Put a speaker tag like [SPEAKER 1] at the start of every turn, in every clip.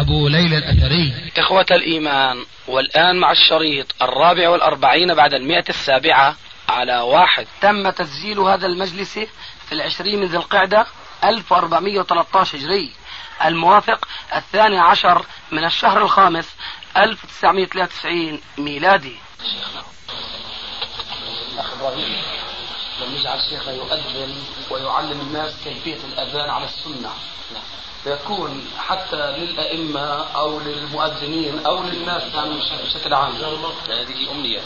[SPEAKER 1] أبو ليلى الأثري.
[SPEAKER 2] إخوة الإيمان والآن مع الشريط الرابع والأربعين بعد المئة السابعة على واحد. تم تسجيل هذا المجلس في العشرين من ذي القعدة 1413 هجري. الموافق الثاني عشر من الشهر الخامس 1993 ميلادي. أخ إبراهيم لم يجعل شيخنا يؤذن ويعلم الناس كيفية الأذان على السنة. فيكون حتى للأئمة أو للمؤذنين أو للناس يعني بشكل عام. هذه أمنية.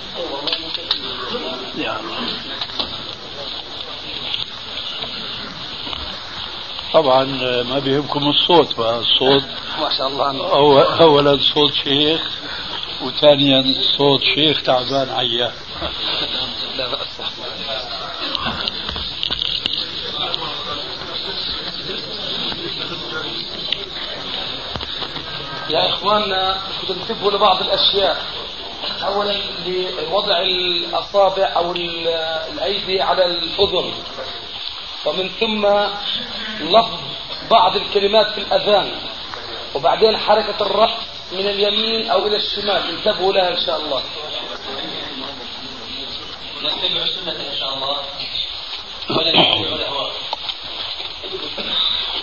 [SPEAKER 3] طبعا ما بيهمكم الصوت الصوت
[SPEAKER 2] ما شاء الله.
[SPEAKER 3] اولا صوت شيخ وثانيا صوت شيخ تعبان عيان لا بأس
[SPEAKER 2] يا إخواننا تنتبهوا لبعض الأشياء. اولا لوضع الأصابع أو الأيدي على الأذن. ومن ثم لفظ بعض الكلمات في الأذان. وبعدين حركة الرأس من اليمين أو إلى الشمال. انتبهوا لها إن شاء الله. نتبع السنة إن شاء الله. ولا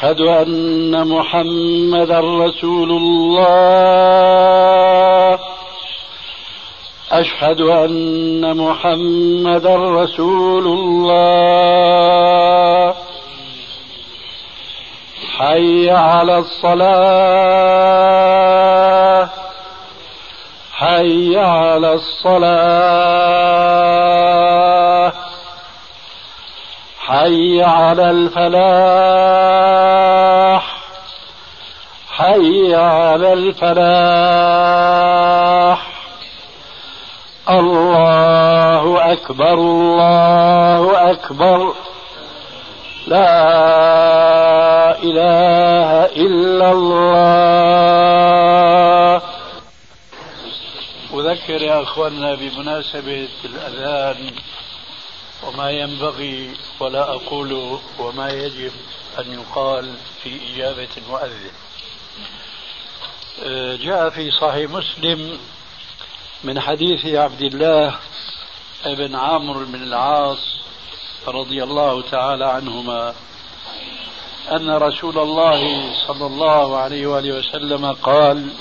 [SPEAKER 3] أشهد أن محمدا رسول الله. أشهد أن محمدا رسول الله. حي على الصلاة. حي على الصلاة. حي على الفلاح. حي على الفلاح. الله أكبر الله أكبر. لا إله إلا الله. أذكر يا أخواننا بمناسبة الأذان وما ينبغي ولا أقول وما يجب أن يقال في إجابة المؤذن. جاء في صحيح مسلم من حديث عبد الله بن عامر بن العاص رضي الله تعالى عنهما أن رسول الله صلى الله عليه وآله وسلم قال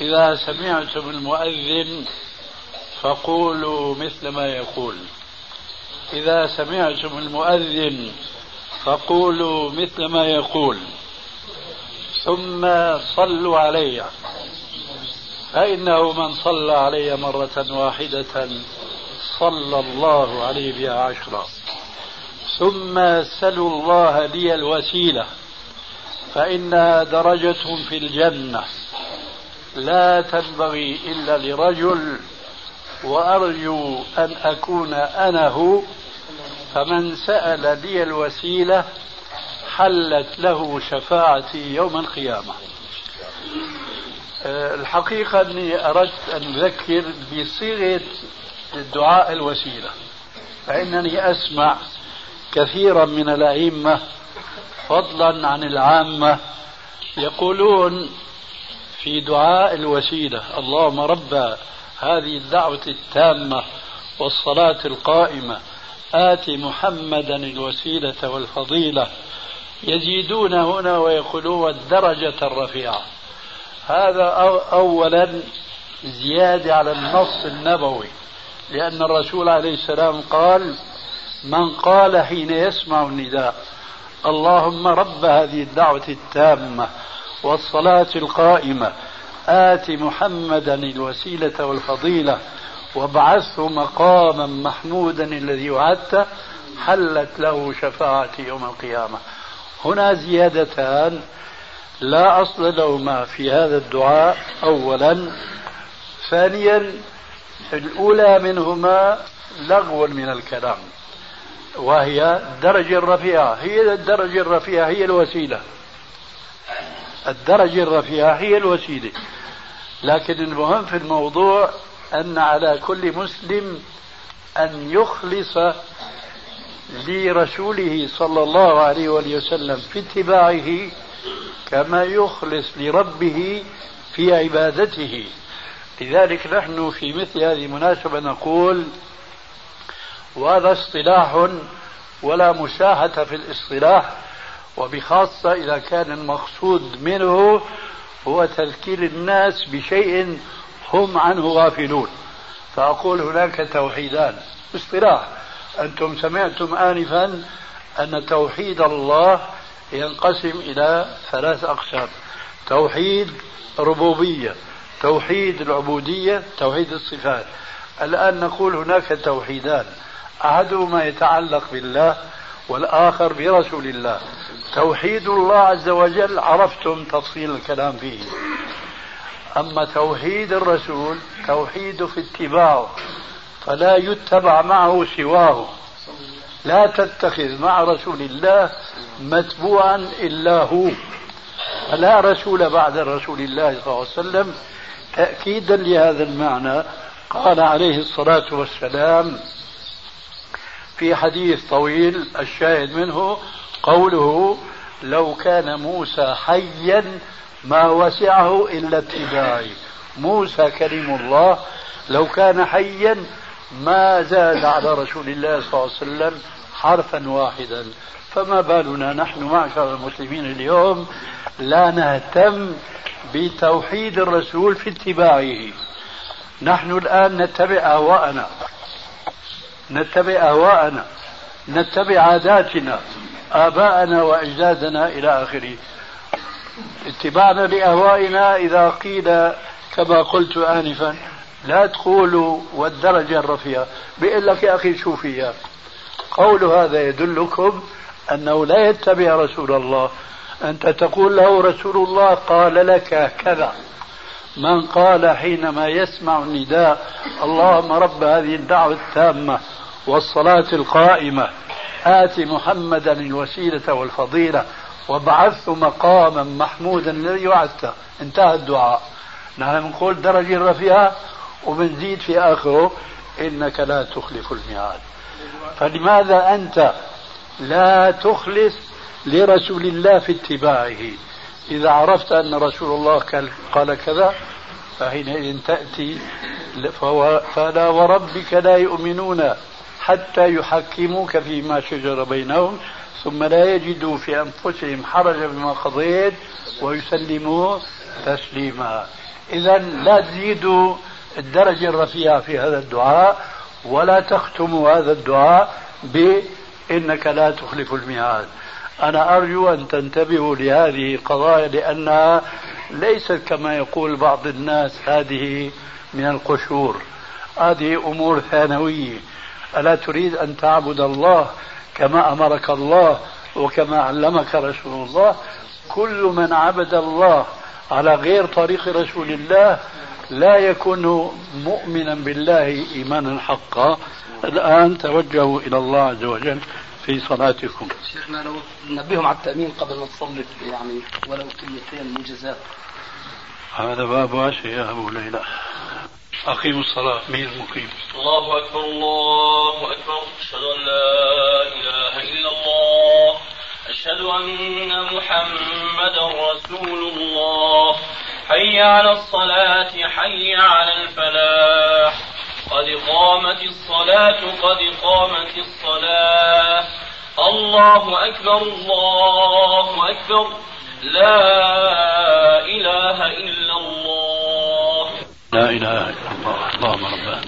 [SPEAKER 3] إذا سمعتم المؤذن فقولوا مثل ما يقول. إذا سمعتم المؤذن فقولوا مثل ما يقول ثم صلوا علي. فإنه من صلى علي مرة واحدة صلى الله عليه بها عشرا ثم سلوا الله لي الوسيلة فإنها درجة في الجنة. لا تنبغي إلا لرجل وأرجو أن أكون أنا هو. فمن سأل لي الوسيلة حلت له شفاعتي يوم القيامة. أه، الحقيقة أني أردت أن أذكر بصيغة الدعاء الوسيلة فإنني أسمع كثيرا من الأئمة فضلا عن العامة يقولون في دعاء الوسيلة اللهم رب هذه الدعوة التامة والصلاة القائمة آت محمدا الوسيلة والفضيلة. يزيدون هنا ويقولون الدرجة الرفيعة. هذا أولا زيادة على النص النبوي. لأن الرسول عليه السلام قال من قال حين يسمع النداء اللهم رب هذه الدعوة التامة والصلاة القائمة آت محمدا الوسيلة والفضيلة. وابعثه مقاما محمودا الذي وعدته حلت له شفاعتي يوم القيامة. هنا زيادتان لا أصل لهما في هذا الدعاء أولا. ثانيا الأولى منهما لغو من الكلام وهي الدرجة الرفيعة. هي الدرجة الرفيعة هي الوسيلة. الدرجة الرفيعة هي الوسيلة. لكن المهم في الموضوع أن على كل مسلم أن يخلص لرسوله صلى الله عليه وسلم في اتباعه كما يخلص لربه في عبادته. لذلك نحن في مثل هذه المناسبة نقول وهذا اصطلاح ولا مشاهة في الاصطلاح وبخاصة إذا كان المقصود منه هو تذكير الناس بشيء هم عنه غافلون. فأقول هناك توحيدان. اصطلاح أنتم سمعتم آنفا أن توحيد الله ينقسم إلى ثلاث أقسام. توحيد ربوبية توحيد العبودية توحيد الصفات. الآن نقول هناك توحيدان. أحدهما يتعلق بالله والآخر برسول الله. توحيد الله عز وجل عرفتم تفصيل الكلام فيه. أما توحيد الرسول توحيد في اتباعه فلا يتبع معه سواه. لا تتخذ مع رسول الله متبوعا إلا هو. فلا رسول بعد رسول الله صلى الله عليه وسلم. تأكيدا لهذا المعنى قال عليه الصلاة والسلام في حديث طويل الشاهد منه قوله لو كان موسى حيا ما وسعه إلا اتباعي. موسى كريم الله لو كان حيا ما زاد على رسول الله صلى الله عليه وسلم حرفا واحدا. فما بالنا نحن معشر المسلمين اليوم لا نهتم بتوحيد الرسول في اتباعه. نحن الآن نتبع أهواءنا نتبع أهواءنا نتبع عاداتنا. آباءنا وأجدادنا إلى آخره. اتباعنا لأهوائنا إذا قيل كما قلت آنفا لا تقولوا والدرجة الرفيعة بيقول لك يا أخي شو فيها قول هذا يدلكم أنه لا يتبع رسول الله. أنت تقول له رسول الله قال لك كذا. من قال حينما يسمع النداء اللهم رب هذه الدعوة التامة والصلاة القائمة. آت محمدا الوسيلة والفضيلة وابعثه مقاما محمودا الذي وعدته. انتهى الدعاء. نحن نقول درجة رفيعة وبنزيد في آخره. إنك لا تخلف الميعاد. فلماذا أنت لا تخلص لرسول الله في اتباعه؟ إذا عرفت أن رسول الله قال كذا فحينئذ تأتي فلا وربك لا يؤمنون حتى يحكموك فيما شجر بينهم ثم لا يجدوا في أنفسهم حرجا مما قضيت ويسلموا تسليما. إذا لا تزيدوا الدرجة الرفيعة في هذا الدعاء ولا تختموا هذا الدعاء بإنك لا تخلف الميعاد. أنا أرجو أن تنتبهوا لهذه القضايا لأنها ليست كما يقول بعض الناس هذه من القشور. هذه أمور ثانوية. ألا تريد أن تعبد الله كما أمرك الله وكما علمك رسول الله؟ كل من عبد الله على غير طريق رسول الله لا يكون مؤمنا بالله إيمانا حقا. الآن توجهوا إلى الله عز وجل في صلاتكم.
[SPEAKER 2] شيخنا لو نبههم على التأمين قبل ما تصلي يعني ولو كلمتين موجزات
[SPEAKER 3] هذا باب واسع يا أبو ليلى. أقيموا الصلاة مين المقيم.
[SPEAKER 4] الله أكبر الله أكبر. أشهد أن لا إله إلا الله. أشهد أن محمدا رسول الله. حي على الصلاة حي على الفلاح. قد قامت الصلاة قد قامت الصلاة. الله أكبر الله أكبر. لا إله إلا
[SPEAKER 3] إله إلا الله. اللهم ربنا.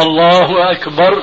[SPEAKER 3] الله أكبر.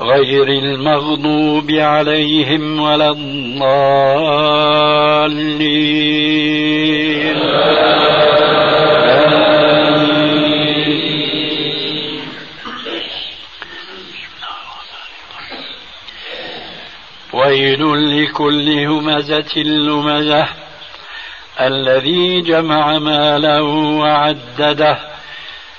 [SPEAKER 3] غير المغضوب عليهم ولا الضالين. ويل لكل همزة لمزة. الذي جمع ماله وعدده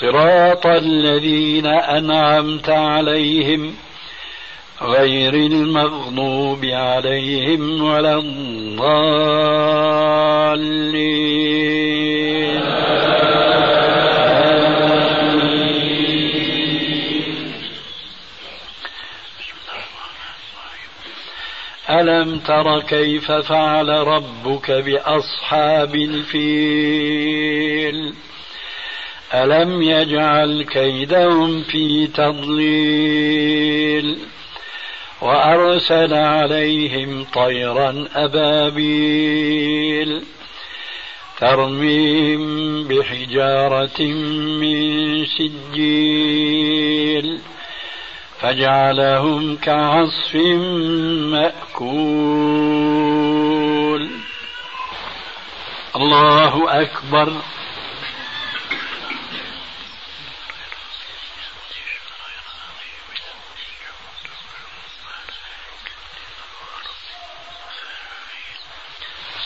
[SPEAKER 3] صراط الذين أنعمت عليهم غير المغضوب عليهم ولا الضالين. ألم تر كيف فعل ربك بأصحاب الفيل؟ ألم يجعل كيدهم في تضليل وأرسل عليهم طيرا أبابيل ترميم بحجارة من سجيل فجعلهم كعصف مأكول. الله أكبر.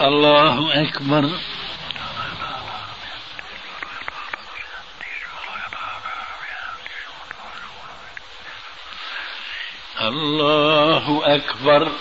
[SPEAKER 3] الله أكبر. الله أكبر.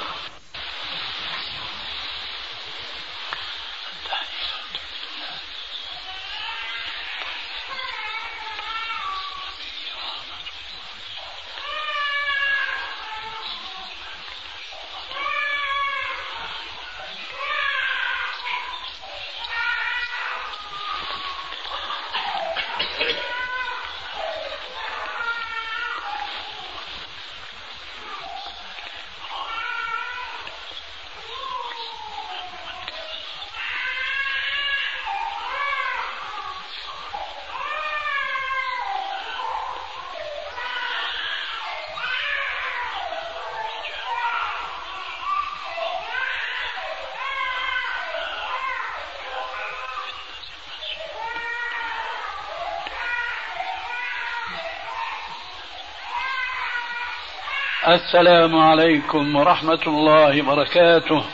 [SPEAKER 3] السلام عليكم ورحمة الله وبركاته.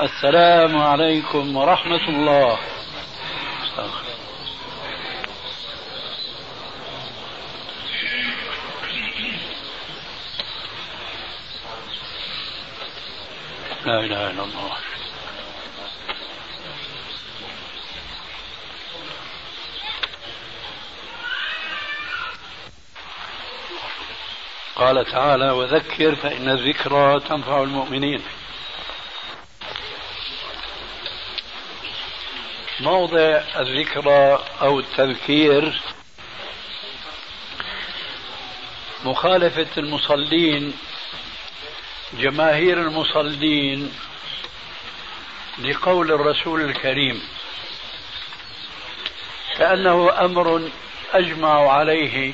[SPEAKER 3] السلام عليكم ورحمة الله. لا إله إلا الله. قال تعالى وذكر فإن الذكرى تنفع المؤمنين. موضع الذكرى أو التذكير مخالفة المصلين جماهير المصلين لقول الرسول الكريم كأنه أمر أجمع عليه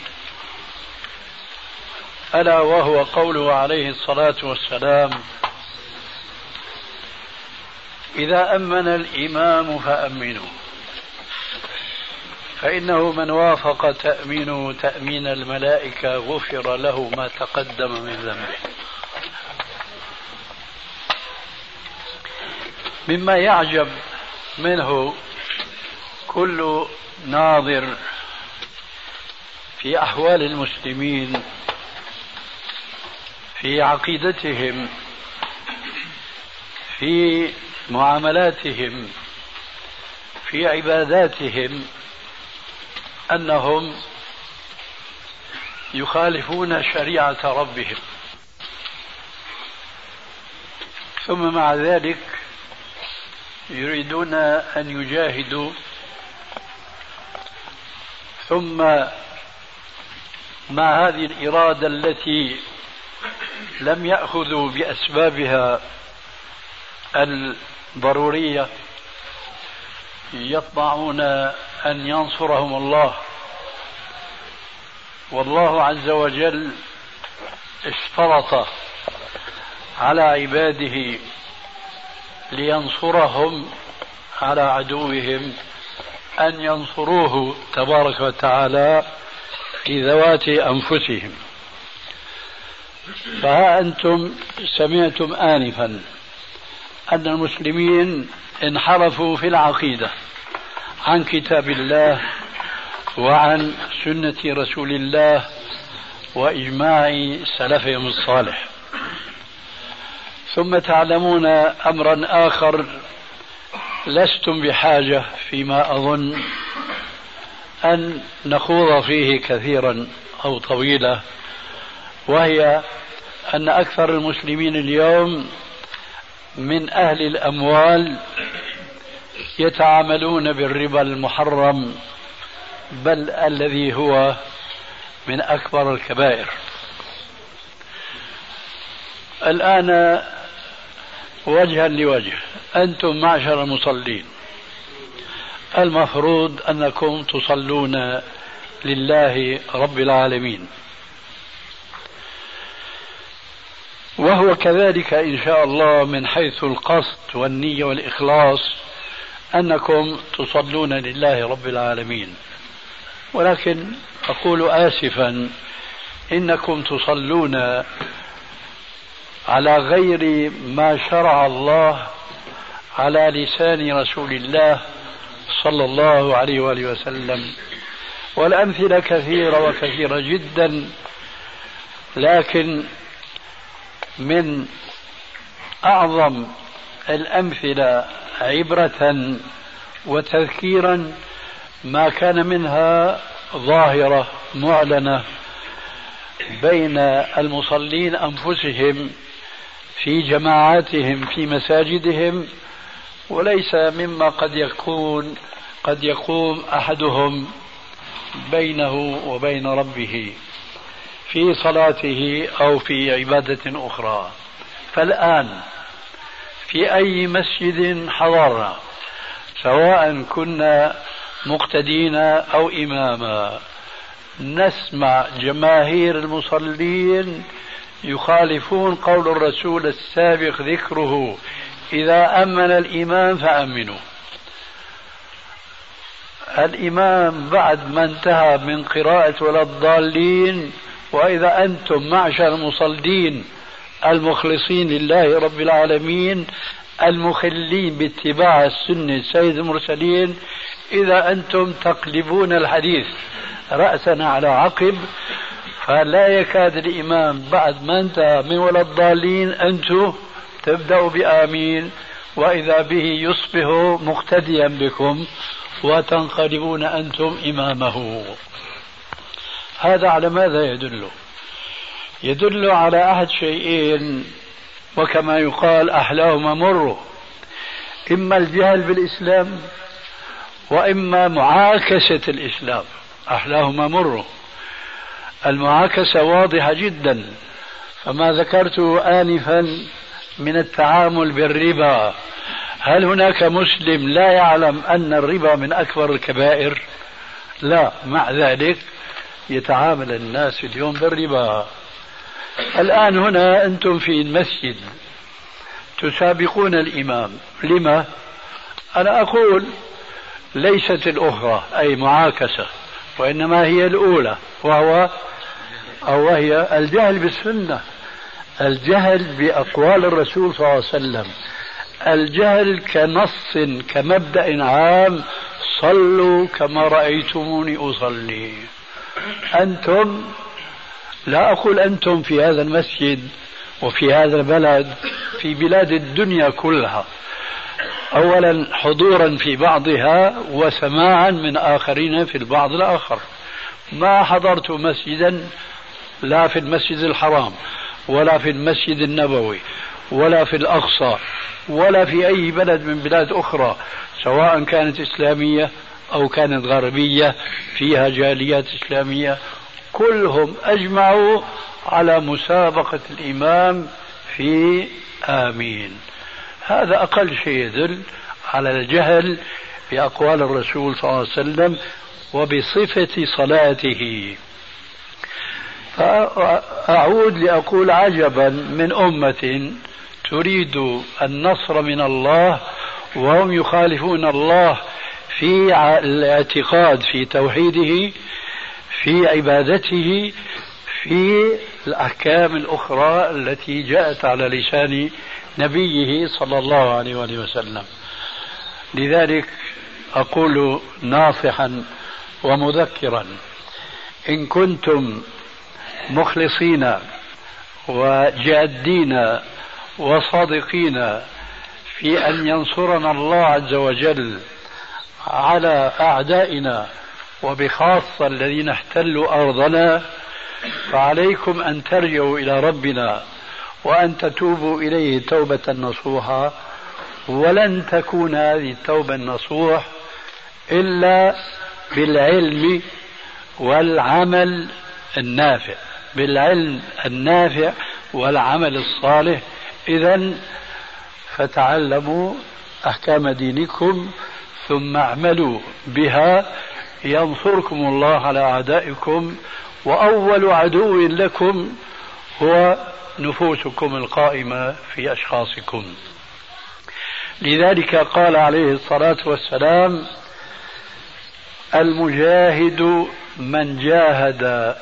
[SPEAKER 3] ألا وهو قوله عليه الصلاة والسلام إذا أمن الإمام فأمنوا. فإنه من وافق تأمينه تأمين الملائكة غفر له ما تقدم من ذنبه. مما يعجب منه كل ناظر في أحوال المسلمين في عقيدتهم في معاملاتهم في عباداتهم أنهم يخالفون شريعة ربهم. ثم مع ذلك يريدون أن يجاهدوا. ثم مع هذه الإرادة التي لم يأخذوا بأسبابها الضرورية. يطمعون أن ينصرهم الله. والله عز وجل اشترط على عباده لينصرهم على عدوهم أن ينصروه تبارك وتعالى في ذوات أنفسهم. فها أنتم سمعتم آنفا أن المسلمين انحرفوا في العقيدة عن كتاب الله وعن سنة رسول الله وإجماع سلفهم الصالح. ثم تعلمون أمرا آخر لستم بحاجة فيما أظن أن نخوض فيه كثيرا أو طويلا وهي أن أكثر المسلمين اليوم من أهل الأموال يتعاملون بالربا المحرم بل الذي هو من أكبر الكبائر. الآن وجها لوجه أنتم معشر المصلين. المفروض أنكم تصلون لله رب العالمين. وهو كذلك إن شاء الله من حيث القصد والنية والإخلاص أنكم تصلون لله رب العالمين. ولكن أقول آسفا إنكم تصلون على غير ما شرع الله على لسان رسول الله صلى الله عليه وآله وسلم. والأمثلة كثيرة وكثيرة جدا لكن من أعظم الأمثلة عبرة وتذكيرا ما كان منها ظاهرة معلنة بين المصلين أنفسهم في جماعاتهم في مساجدهم وليس مما قد يكون قد يقوم أحدهم بينه وبين ربه. في صلاته أو في عبادة أخرى. فالآن في أي مسجد حضرنا سواء كنا مقتدين أو إماما نسمع جماهير المصلين يخالفون قول الرسول السابق ذكره إذا أمن الإمام فأمنوا. الإمام بعد ما انتهى من قراءة ولا الضالين وإذا أنتم معشر المصلين المخلصين لله رب العالمين المخلين باتباع السنة سيد المرسلين إذا أنتم تقلبون الحديث رأسا على عقب فلا يكاد الإمام بعد ما انتهى من ولا الضالين أنتم تبدأوا بآمين وإذا به يصبح مقتديا بكم وتنقلبون أنتم إمامه. هذا على ماذا يدل؟ يدل على أحد شيئين وكما يقال أحلاهما مر إما الجهل بالإسلام وإما معاكسة الإسلام أحلاهما مر المعاكسة واضحة جدا فما ذكرته آنفا من التعامل بالربا. هل هناك مسلم لا يعلم أن الربا من أكبر الكبائر؟ لا مع ذلك يتعامل الناس اليوم بالربا. الآن هنا أنتم في المسجد تسابقون الإمام. لما؟ أنا أقول ليست الأخرى أي معاكسة وإنما هي الأولى وهو أو وهي الجهل بالسنة الجهل بأقوال الرسول صلى الله عليه وسلم. الجهل كنص كمبدأ عام صلوا كما رأيتموني أصلي. أنتم لا أقول أنتم في هذا المسجد وفي هذا البلد في بلاد الدنيا كلها. أولا حضورا في بعضها وسماعا من آخرين في البعض الآخر. ما حضرت مسجدا لا في المسجد الحرام ولا في المسجد النبوي ولا في الأقصى ولا في أي بلد من بلاد أخرى سواء كانت إسلامية أو كانت غربية فيها جاليات إسلامية كلهم أجمعوا على مسابقة الإمام في آمين. هذا أقل شيء يدل على الجهل بأقوال الرسول صلى الله عليه وسلم وبصفة صلاته. فأعود لأقول عجبا من أمة تريد النصر من الله وهم يخالفون الله في الاعتقاد في توحيده في عبادته في الأحكام الأخرى التي جاءت على لسان نبيه صلى الله عليه وآله وسلم. لذلك أقول ناصحا ومذكرا إن كنتم مخلصين وجادين وصادقين في أن ينصرنا الله عز وجل على أعدائنا وبخاصة الذين احتلوا أرضنا فعليكم أن ترجعوا إلى ربنا وأن تتوبوا إليه توبة نصوحا ولن تكون هذه التوبة النصوح إلا بالعلم والعمل النافع. بالعلم النافع والعمل الصالح. إذا فتعلموا أحكام دينكم ثم اعملوا بها ينصركم الله على أعدائكم وأول عدو لكم هو نفوسكم القائمة في أشخاصكم. لذلك قال عليه الصلاة والسلام المجاهد من جاهد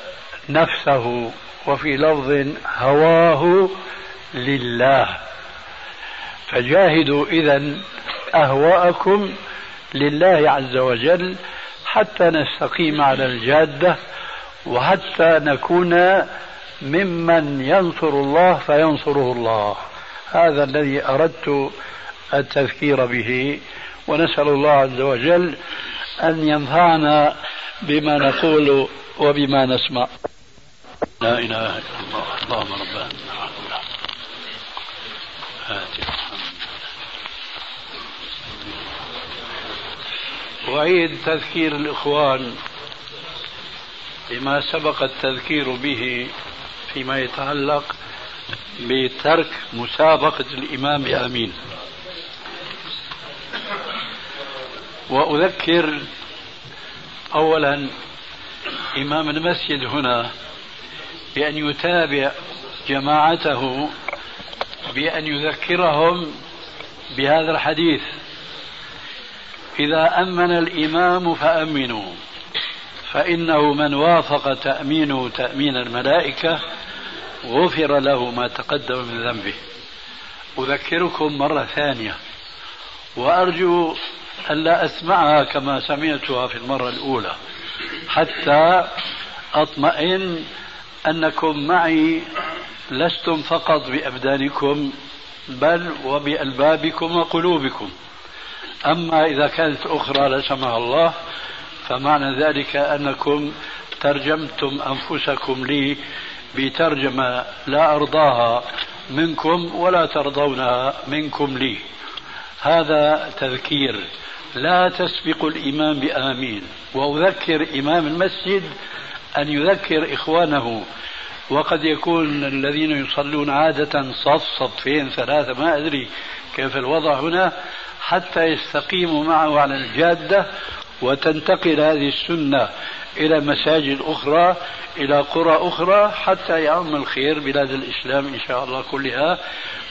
[SPEAKER 3] نفسه وفي لفظ هواه لله. فجاهدوا إذا أهواءكم لله عز وجل حتى نستقيم على الجادة وحتى نكون ممن ينصر الله فينصره الله. هذا الذي أردت التذكير به. ونسأل الله عز وجل أن ينفعنا بما نقول وبما نسمع. لا إله إلا الله. اللهم ربنا أعيد تذكير الإخوان بما سبق التذكير به فيما يتعلق بترك مسابقة الإمام بآمين وأذكر أولا إمام المسجد هنا بأن يتابع جماعته بأن يذكرهم بهذا الحديث. إذا أمن الإمام فأمنوا. فإنه من وافق تأمينه تأمين الملائكة غفر له ما تقدم من ذنبه. أذكركم مرة ثانية. وأرجو ألا أسمعها كما سمعتها في المرة الأولى. حتى أطمئن أنكم معي لستم فقط بأبدانكم بل وبألبابكم وقلوبكم. أما إذا كانت أخرى لا سمح الله فمعنى ذلك أنكم ترجمتم أنفسكم لي بترجمة لا أرضاها منكم ولا ترضونها منكم لي. هذا تذكير. لا تسبق الإمام بآمين. وأذكر إمام المسجد أن يذكر إخوانه. وقد يكون الذين يصلون عادة صف صفين ثلاثة ما أدري كيف الوضع هنا. حتى يستقيموا معه على الجادة وتنتقل هذه السنة إلى مساجد أخرى إلى قرى أخرى حتى يعم الخير بلاد الإسلام إن شاء الله كلها.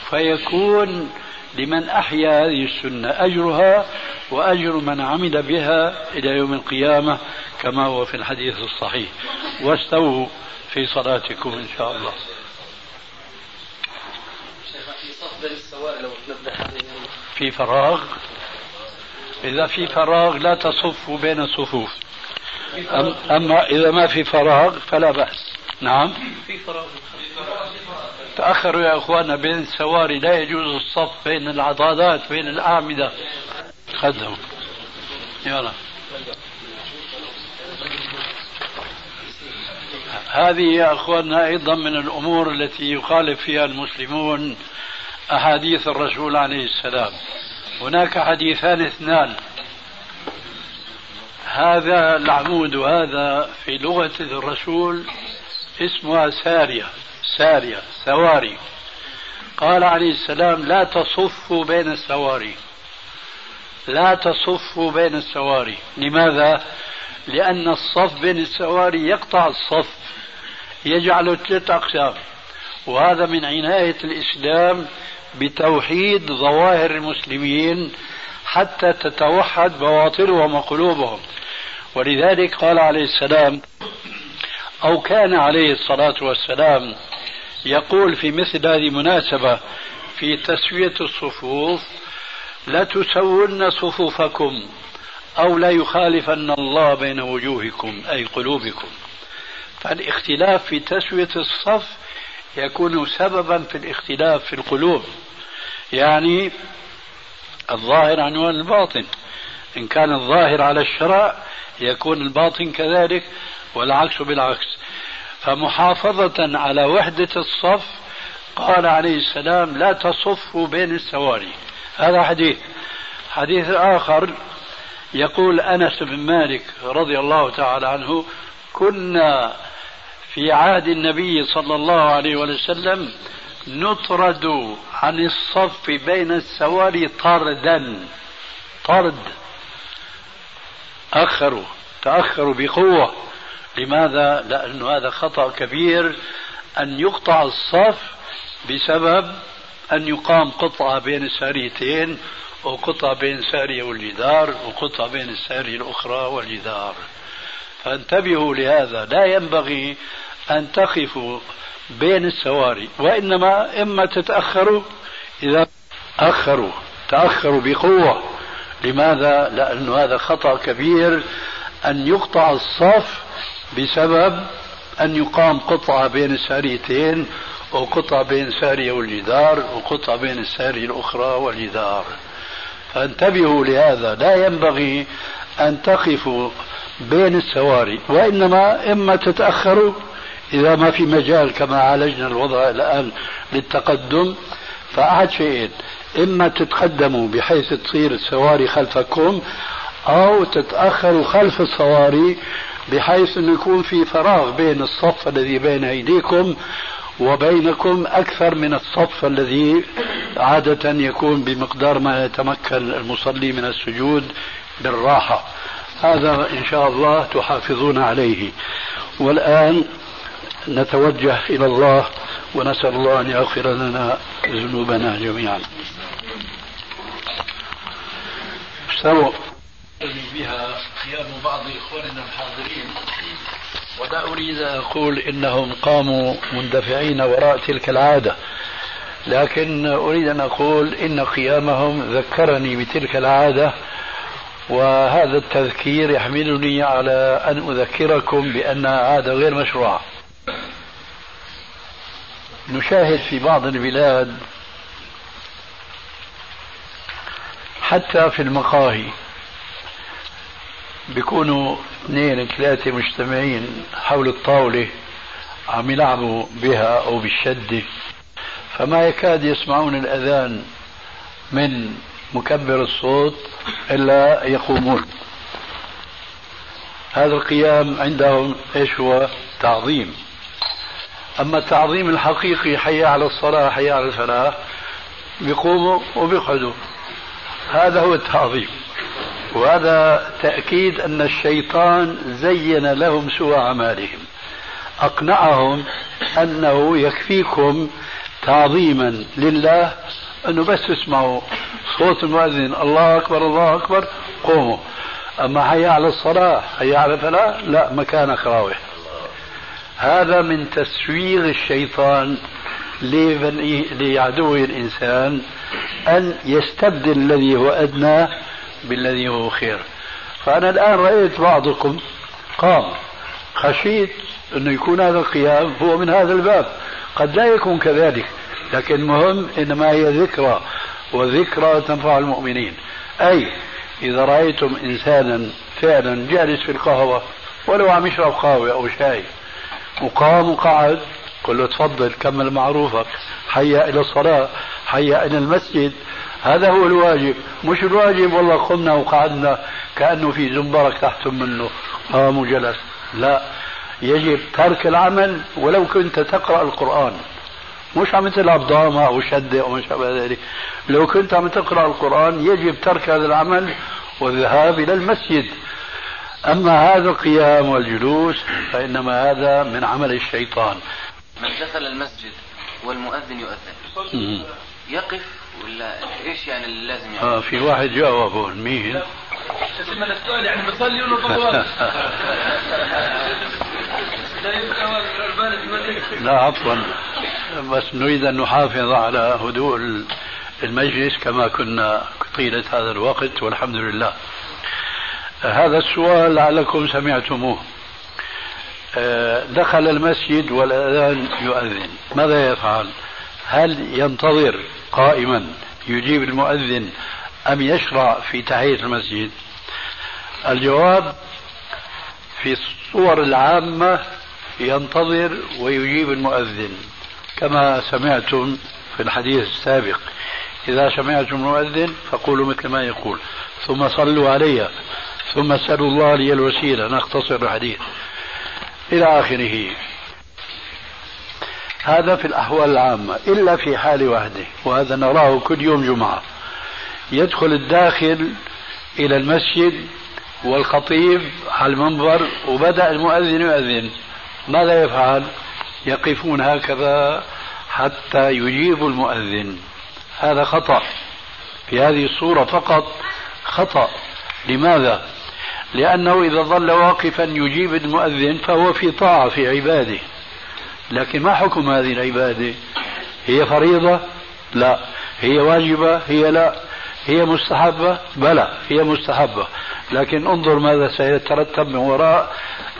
[SPEAKER 3] فيكون لمن أحيا هذه السنة أجرها وأجر من عمل بها إلى يوم القيامة كما هو في الحديث الصحيح. واستووا في صلاتكم إن شاء الله. في فراغ إذا في فراغ لا تصفوا بين الصفوف. أما إذا ما في فراغ فلا بأس. نعم. في فراغ تأخروا يا أخوانا بين السواري لا يجوز الصف بين العضادات بين الأعمدة. تقدموا يلا. هذه يا أخواننا أيضا من الأمور التي يخالف فيها المسلمون أحاديث الرسول عليه السلام. هناك حديثان اثنان. هذا العمود وهذا في لغة الرسول اسمها سارية سارية سواري. قال عليه السلام لا تصفوا بين السواري لا تصفوا بين السواري. لماذا؟ لأن الصف بين السواري يقطع الصف يجعل ثلاث أقسام وهذا من عناية الإسلام بتوحيد ظواهر المسلمين حتى تتوحد بواطنهم وقلوبهم. ولذلك قال عليه السلام أو كان عليه الصلاة والسلام يقول في مثل هذه المناسبة في تسوية الصفوف لتسون صفوفكم أو لا يخالفن الله بين وجوهكم أي قلوبكم. فالاختلاف في تسوية الصف يكون سببا في الاختلاف في القلوب. يعني الظاهر عنوان الباطن. إن كان الظاهر على الشرع يكون الباطن كذلك والعكس بالعكس. فمحافظة على وحدة الصف قال عليه السلام لا تصفوا بين السواري. هذا حديث. حديث آخر يقول أنس بن مالك رضي الله تعالى عنه كنا في عهد النبي صلى الله عليه وسلم نطرد عن الصف بين السواري طردا. طرد. أخروا تأخروا بقوة. لماذا؟ لأن هذا خطأ كبير. أن يقطع الصف بسبب أن يقام قطعة بين الساريتين وقطعة بين سارية والجدار وقطعة بين السارية الأخرى والجدار. فانتبهوا لهذا. لا ينبغي أن تقفوا بين السواري وإنما إما تتأخروا إذا أخروا تأخروا بقوة. لماذا؟ لأن هذا خطأ كبير. أن يقطع الصف بسبب أن يقام قطعة بين الساريتين وقطعة بين سارية والجدار وقطعة بين السارية الأخرى والجدار. فانتبهوا لهذا. لا ينبغي أن تقفوا بين السواري وإنما إما تتأخروا إذا ما في مجال كما عالجنا الوضع الآن للتقدم فأحد شيئين إما تتقدموا بحيث تصير السواري خلفكم أو تتأخروا خلف السواري بحيث أنه يكون في فراغ بين الصف الذي بين أيديكم وبينكم أكثر من الصف الذي عادة يكون بمقدار ما يتمكن المصلي من السجود بالراحة. هذا إن شاء الله تحافظون عليه. والآن نتوجه إلى الله ونسأل الله أن يغفر لنا ذنوبنا جميعا. سوء بها قيام بعض إخواننا الحاضرين. ولا أريد أن أقول إنهم قاموا مندفعين وراء تلك العادة. لكن أريد أن أقول إن قيامهم ذكرني بتلك العادة وهذا التذكير يحملني على أن أذكركم بأنها عادة غير مشروعة نشاهد في بعض البلاد حتى في المقاهي بيكونوا اثنين ثلاثة مجتمعين حول الطاولة عم يلعبوا بها أو بالشدة. فما يكاد يسمعون الأذان من مكبر الصوت إلا يقومون. هذا القيام عندهم إيش هو؟ تعظيم. أما التعظيم الحقيقي حي على الصلاة حي على الفلاح بيقوموا وبيقعدوا. هذا هو التعظيم. وهذا تأكيد أن الشيطان زين لهم سوء أعمالهم. أقنعهم أنه يكفيكم تعظيما لله أنه بس تسمعوا صوت المؤذن. الله أكبر الله أكبر. قوموا. أما حي على الصلاة حي على الفلاح؟ لا مكانك راوح. هذا من تسويغ الشيطان لعدو الإنسان أن يستبدل الذي هو أدنى بالذي هو خير. فأنا الآن رأيت بعضكم قام. خشيت أنه يكون هذا القيام هو من هذا الباب. قد لا يكون كذلك. لكن المهم إنما هي ذكرى وذكرى تنفع المؤمنين. أي إذا رأيتم إنسانا فعلا جالس في القهوة ولو عم يشرب قهوة أو شاي وقام وقعد قل له تفضل كمل معروفك حيا إلى الصلاة حيا إلى المسجد. هذا هو الواجب. مش الواجب والله قمنا وقعدنا كأنه في زنبرك تحت منه قام وجلس. لا. يجب ترك العمل ولو كنت تقرأ القرآن. مش عم تلعب ضامة أو شدة أو ما شابه ذلك لو كنت عم تقرأ القرآن يجب ترك هذا العمل والذهاب إلى المسجد أما هذا القيام والجلوس فإنما هذا من عمل الشيطان
[SPEAKER 5] من دخل المسجد والمؤذن يؤذن يقف ولا إيش يعني اللي لازم يعمل؟
[SPEAKER 3] آه في واحد جاوبه مين؟
[SPEAKER 2] تتم السؤال يعني بصلي ولا طوال؟
[SPEAKER 3] لا عفوا بس نريد أن نحافظ على هدوء المجلس كما كنا طيلة هذا الوقت والحمد لله. هذا السؤال لعلكم سمعتموه. آه، دخل المسجد والاذان يؤذن، ماذا يفعل؟ هل ينتظر قائما يجيب المؤذن أم يشرع في تحية المسجد الجواب في الصور العامة ينتظر ويجيب المؤذن كما سمعتم في الحديث السابق. إذا سمعتم المؤذن فقولوا مثل ما يقول. ثم صلوا علي. ثم اسألوا الله لي الوسيلة. نختصر الحديث. إلى آخره. هذا في الأحوال العامة إلا في حال واحدة وهذا نراه كل يوم جمعة. يدخل الداخل إلى المسجد والخطيب على المنبر وبدأ المؤذن يؤذن. ماذا يفعل؟ يقفون هكذا حتى يجيب المؤذن. هذا خطأ. في هذه الصورة فقط خطأ. لماذا؟ لأنه إذا ظل واقفا يجيب المؤذن فهو في طاعة في عباده. لكن ما حكم هذه العبادة؟ هي فريضة؟ لا. هي واجبة؟ هي لا. هي مستحبة؟ بلى. هي مستحبة. لكن انظر ماذا سيترتب من وراء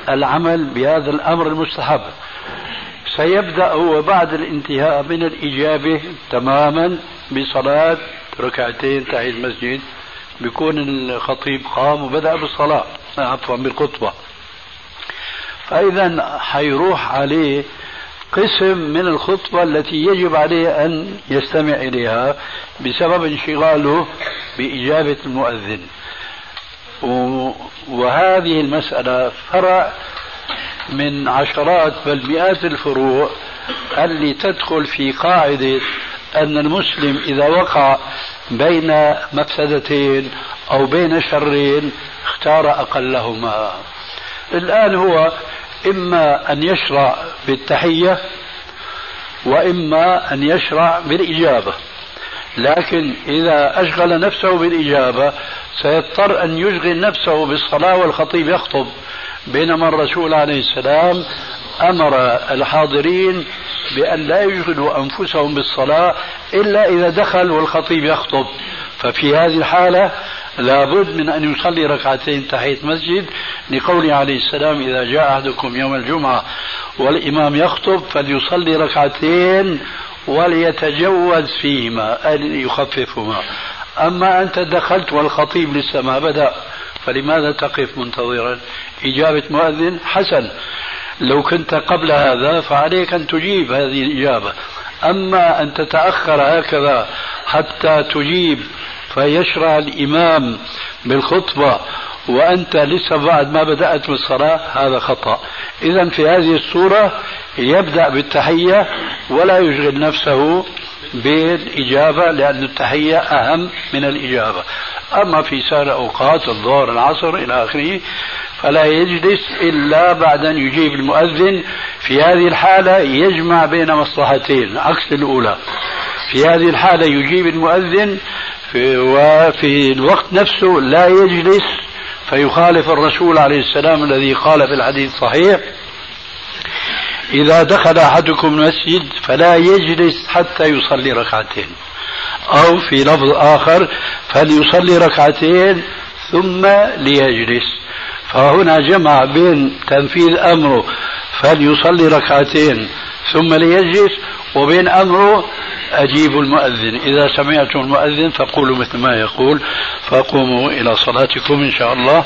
[SPEAKER 3] العمل بهذا الأمر المستحب. سيبدأ هو بعد الانتهاء من الإجابة تماما بصلاة ركعتين تحية المسجد بيكون الخطيب قام وبدأ بالصلاة عفوا بالخطبة فإذا حيروح عليه قسم من الخطبة التي يجب عليه أن يستمع إليها بسبب انشغاله بإجابة المؤذن. وهذه المسألة فرع من عشرات بل مئات الفروع اللي تدخل في قاعدة أن المسلم إذا وقع بين مفسدتين أو بين شرين اختار أقلهما. الآن هو إما أن يشرع بالتحية وإما أن يشرع بالإجابة. لكن إذا أشغل نفسه بالإجابة سيضطر أن يشغل نفسه بالصلاة والخطيب يخطب. بينما الرسول عليه السلام أمر الحاضرين بأن لا يشغلوا أنفسهم بالصلاة إلا إذا دخل والخطيب يخطب. ففي هذه الحالة لابد من أن يصلي ركعتين تحية مسجد لقوله عليه السلام إذا جاء أحدكم يوم الجمعة والإمام يخطب فليصلي ركعتين وليتجوز فيهما أي يخففهما أما أنت دخلت والخطيب لسه ما بدأ فلماذا تقف منتظرا؟ إجابة مؤذن حسن. لو كنت قبل هذا فعليك أن تجيب هذه الإجابة. أما أن تتأخر هكذا حتى تجيب فيشرع الإمام بالخطبة وأنت لسه بعد ما بدأت بالصلاة هذا خطأ. إذا في هذه الصورة يبدأ بالتحية ولا يشغل نفسه بالإجابة لأن التحية أهم من الإجابة. أما في سائر أوقات الظهر العصر إلى آخره فلا يجلس إلا بعد أن يجيب المؤذن. في هذه الحالة يجمع بين مصلحتين عكس الأولى. في هذه الحالة يجيب المؤذن في وفي الوقت نفسه لا يجلس فيخالف الرسول عليه السلام الذي قال في الحديث الصحيح إذا دخل أحدكم المسجد فلا يجلس حتى يصلي ركعتين. أو في لفظ آخر فليصلي ركعتين ثم ليجلس. فهنا جمع بين تنفيذ أمره فليصلي ركعتين ثم ليجلس وبين أمره أجيبوا المؤذن. إذا سمعتم المؤذن فقولوا مثل ما يقول فقوموا إلى صلاتكم إن شاء الله.